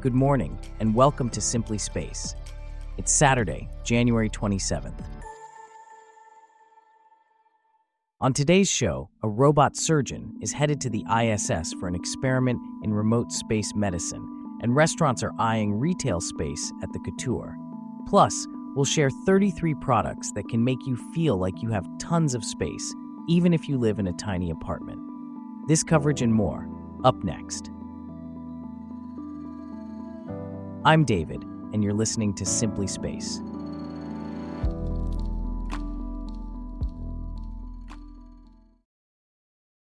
Good morning, and welcome to Simply Space. It's Saturday, January 27th. On today's show, a robot surgeon is headed to the ISS for an experiment in remote space medicine, and restaurants are eyeing retail space at the Couture. Plus, we'll share 33 products that can make you feel like you have tons of space, even if you live in a tiny apartment. This coverage and more, up next. I'm David, and you're listening to Simply Space.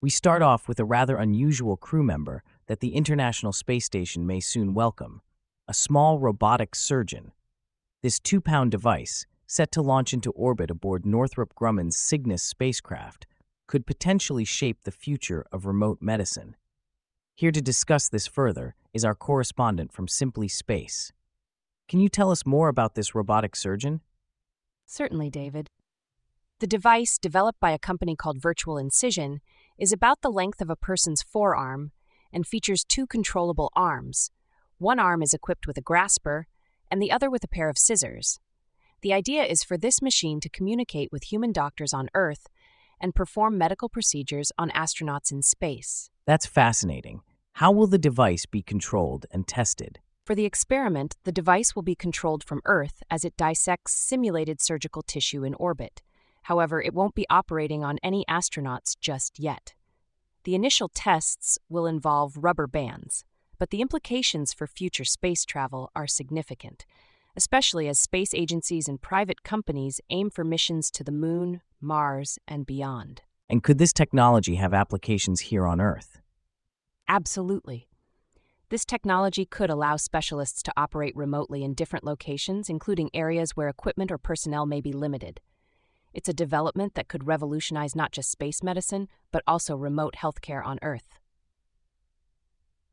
We start off with a rather unusual crew member that the International Space Station may soon welcome a small robotic surgeon. This two pound device, set to launch into orbit aboard Northrop Grumman's Cygnus spacecraft, could potentially shape the future of remote medicine. Here to discuss this further is our correspondent from Simply Space. Can you tell us more about this robotic surgeon? Certainly, David. The device, developed by a company called Virtual Incision, is about the length of a person's forearm and features two controllable arms. One arm is equipped with a grasper, and the other with a pair of scissors. The idea is for this machine to communicate with human doctors on Earth and perform medical procedures on astronauts in space. That's fascinating. How will the device be controlled and tested? For the experiment, the device will be controlled from Earth as it dissects simulated surgical tissue in orbit. However, it won't be operating on any astronauts just yet. The initial tests will involve rubber bands, but the implications for future space travel are significant, especially as space agencies and private companies aim for missions to the Moon, Mars, and beyond. And could this technology have applications here on Earth? Absolutely. This technology could allow specialists to operate remotely in different locations, including areas where equipment or personnel may be limited. It's a development that could revolutionize not just space medicine, but also remote healthcare on Earth.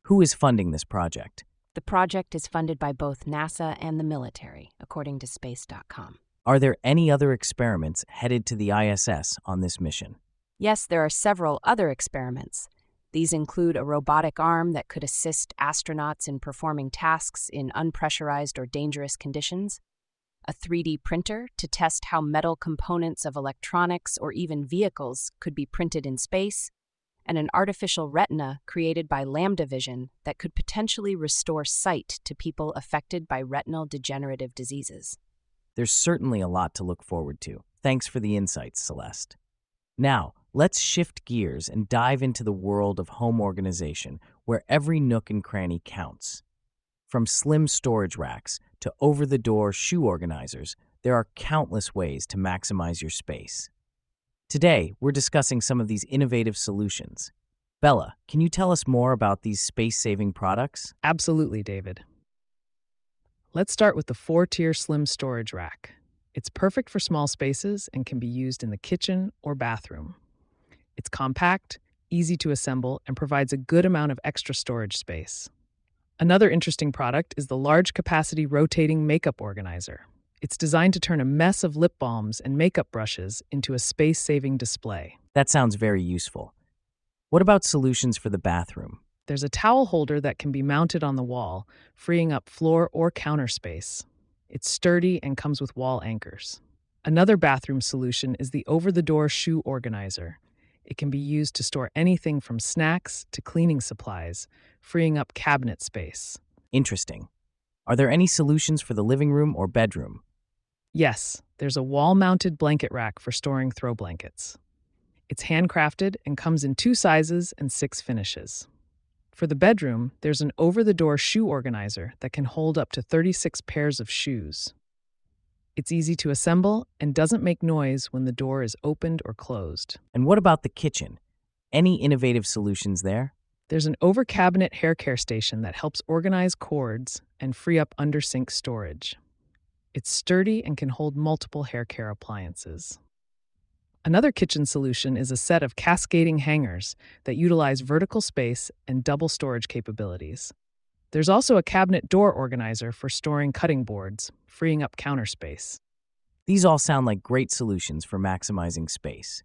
Who is funding this project? The project is funded by both NASA and the military, according to Space.com. Are there any other experiments headed to the ISS on this mission? Yes, there are several other experiments. These include a robotic arm that could assist astronauts in performing tasks in unpressurized or dangerous conditions, a 3D printer to test how metal components of electronics or even vehicles could be printed in space, and an artificial retina created by LambdaVision that could potentially restore sight to people affected by retinal degenerative diseases. There's certainly a lot to look forward to. Thanks for the insights, Celeste. Now, let's shift gears and dive into the world of home organization, where every nook and cranny counts. From slim storage racks to over the door shoe organizers, there are countless ways to maximize your space. Today, we're discussing some of these innovative solutions. Bella, can you tell us more about these space saving products? Absolutely, David. Let's start with the four tier slim storage rack. It's perfect for small spaces and can be used in the kitchen or bathroom. It's compact, easy to assemble, and provides a good amount of extra storage space. Another interesting product is the large capacity rotating makeup organizer. It's designed to turn a mess of lip balms and makeup brushes into a space saving display. That sounds very useful. What about solutions for the bathroom? There's a towel holder that can be mounted on the wall, freeing up floor or counter space. It's sturdy and comes with wall anchors. Another bathroom solution is the over the door shoe organizer. It can be used to store anything from snacks to cleaning supplies, freeing up cabinet space. Interesting. Are there any solutions for the living room or bedroom? Yes, there's a wall mounted blanket rack for storing throw blankets. It's handcrafted and comes in two sizes and six finishes. For the bedroom, there's an over the door shoe organizer that can hold up to 36 pairs of shoes. It's easy to assemble and doesn't make noise when the door is opened or closed. And what about the kitchen? Any innovative solutions there? There's an over cabinet hair care station that helps organize cords and free up under sink storage. It's sturdy and can hold multiple hair care appliances. Another kitchen solution is a set of cascading hangers that utilize vertical space and double storage capabilities. There's also a cabinet door organizer for storing cutting boards, freeing up counter space. These all sound like great solutions for maximizing space.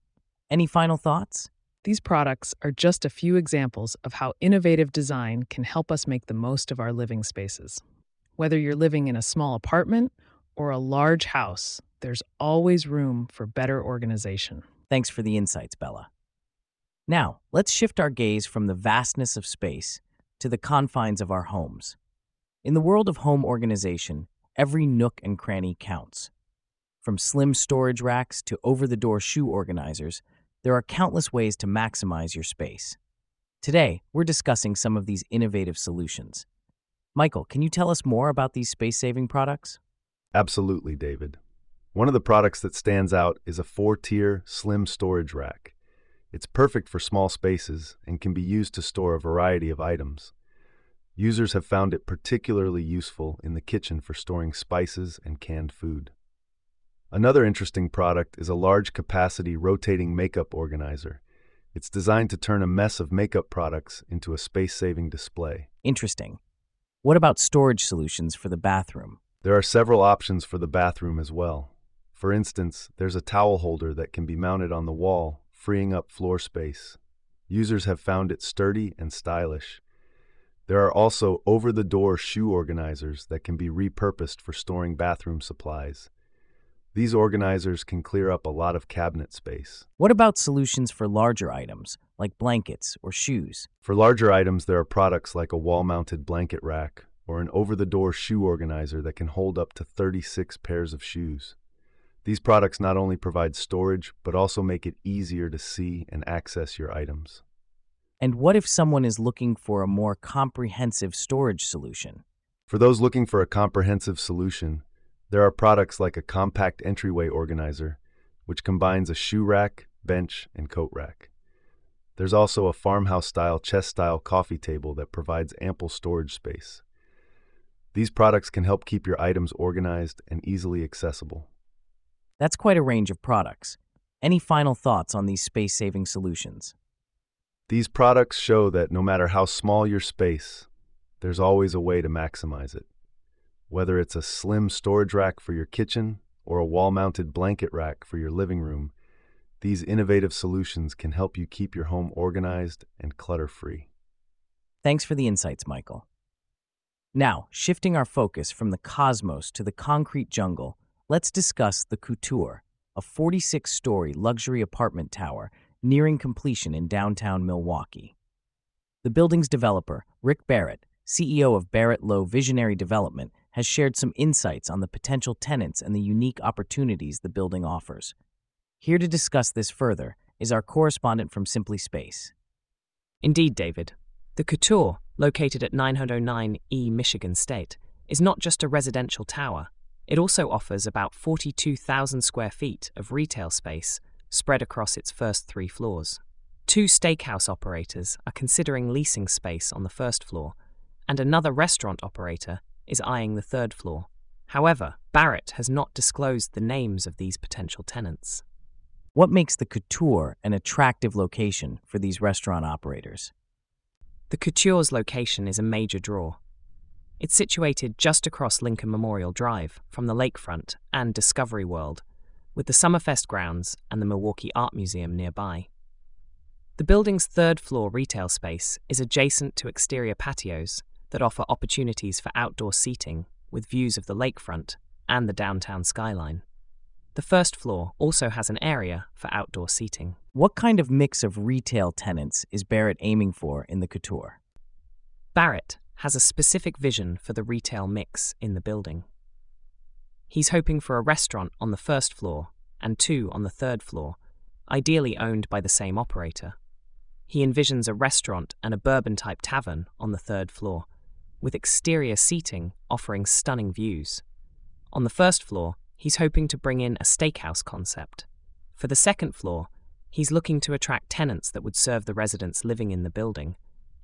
Any final thoughts? These products are just a few examples of how innovative design can help us make the most of our living spaces. Whether you're living in a small apartment or a large house, there's always room for better organization. Thanks for the insights, Bella. Now, let's shift our gaze from the vastness of space to the confines of our homes. In the world of home organization, every nook and cranny counts. From slim storage racks to over the door shoe organizers, there are countless ways to maximize your space. Today, we're discussing some of these innovative solutions. Michael, can you tell us more about these space saving products? Absolutely, David. One of the products that stands out is a four tier slim storage rack. It's perfect for small spaces and can be used to store a variety of items. Users have found it particularly useful in the kitchen for storing spices and canned food. Another interesting product is a large capacity rotating makeup organizer. It's designed to turn a mess of makeup products into a space saving display. Interesting. What about storage solutions for the bathroom? There are several options for the bathroom as well. For instance, there's a towel holder that can be mounted on the wall, freeing up floor space. Users have found it sturdy and stylish. There are also over the door shoe organizers that can be repurposed for storing bathroom supplies. These organizers can clear up a lot of cabinet space. What about solutions for larger items, like blankets or shoes? For larger items, there are products like a wall mounted blanket rack or an over the door shoe organizer that can hold up to 36 pairs of shoes. These products not only provide storage, but also make it easier to see and access your items. And what if someone is looking for a more comprehensive storage solution? For those looking for a comprehensive solution, there are products like a compact entryway organizer, which combines a shoe rack, bench, and coat rack. There's also a farmhouse style chest style coffee table that provides ample storage space. These products can help keep your items organized and easily accessible. That's quite a range of products. Any final thoughts on these space saving solutions? These products show that no matter how small your space, there's always a way to maximize it. Whether it's a slim storage rack for your kitchen or a wall mounted blanket rack for your living room, these innovative solutions can help you keep your home organized and clutter free. Thanks for the insights, Michael. Now, shifting our focus from the cosmos to the concrete jungle, let's discuss the Couture, a 46 story luxury apartment tower nearing completion in downtown Milwaukee. The building's developer, Rick Barrett, CEO of Barrett Lo Visionary Development, has shared some insights on the potential tenants and the unique opportunities the building offers. Here to discuss this further is our correspondent from Simply Space. Indeed, David. The Couture, located at 909 E Michigan State, is not just a residential tower. It also offers about 42,000 square feet of retail space spread across its first three floors. Two steakhouse operators are considering leasing space on the first floor, and another restaurant operator is eyeing the third floor. However, Barrett has not disclosed the names of these potential tenants. What makes the Couture an attractive location for these restaurant operators? The Couture's location is a major draw. It's situated just across Lincoln Memorial Drive from the lakefront and Discovery World, with the Summerfest grounds and the Milwaukee Art Museum nearby. The building's third floor retail space is adjacent to exterior patios that offer opportunities for outdoor seating with views of the lakefront and the downtown skyline. The first floor also has an area for outdoor seating. What kind of mix of retail tenants is Barrett aiming for in the Couture? Barrett has a specific vision for the retail mix in the building. He's hoping for a restaurant on the first floor and two on the third floor, ideally owned by the same operator. He envisions a restaurant and a bourbon type tavern on the third floor, with exterior seating offering stunning views. On the first floor, he's hoping to bring in a steakhouse concept. For the second floor, he's looking to attract tenants that would serve the residents living in the building,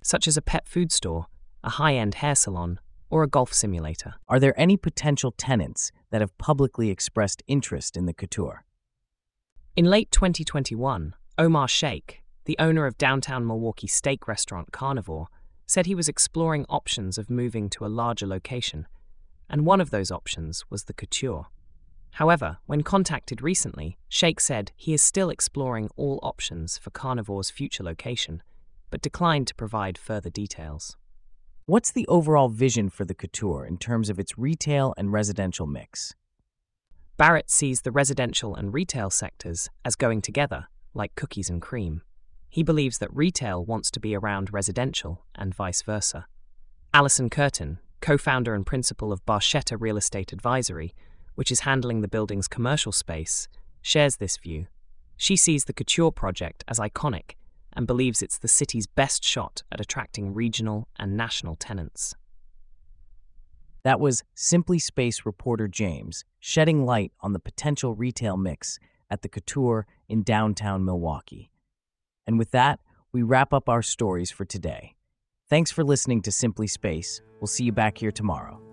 such as a pet food store, a high end hair salon, or a golf simulator. Are there any potential tenants that have publicly expressed interest in the Couture? In late 2021, Omar Shaikh, the owner of downtown Milwaukee steak restaurant Carnevor, said he was exploring options of moving to a larger location, and one of those options was the Couture. However, when contacted recently, Shaikh said he is still exploring all options for Carnevor's future location, but declined to provide further details. What's the overall vision for the couture in terms of its retail and residential mix? Barrett sees the residential and retail sectors as going together, like cookies and cream. He believes that retail wants to be around residential and vice versa. Alison Curtin, co founder and principal of Barchetta Real Estate Advisory, which is handling the building's commercial space, shares this view. She sees the Couture project as iconic and believes it's the city's best shot at attracting regional and national tenants. That was Simply Space reporter James shedding light on the potential retail mix at the Couture in downtown Milwaukee. And with that, we wrap up our stories for today. Thanks for listening to Simply Space. We'll see you back here tomorrow.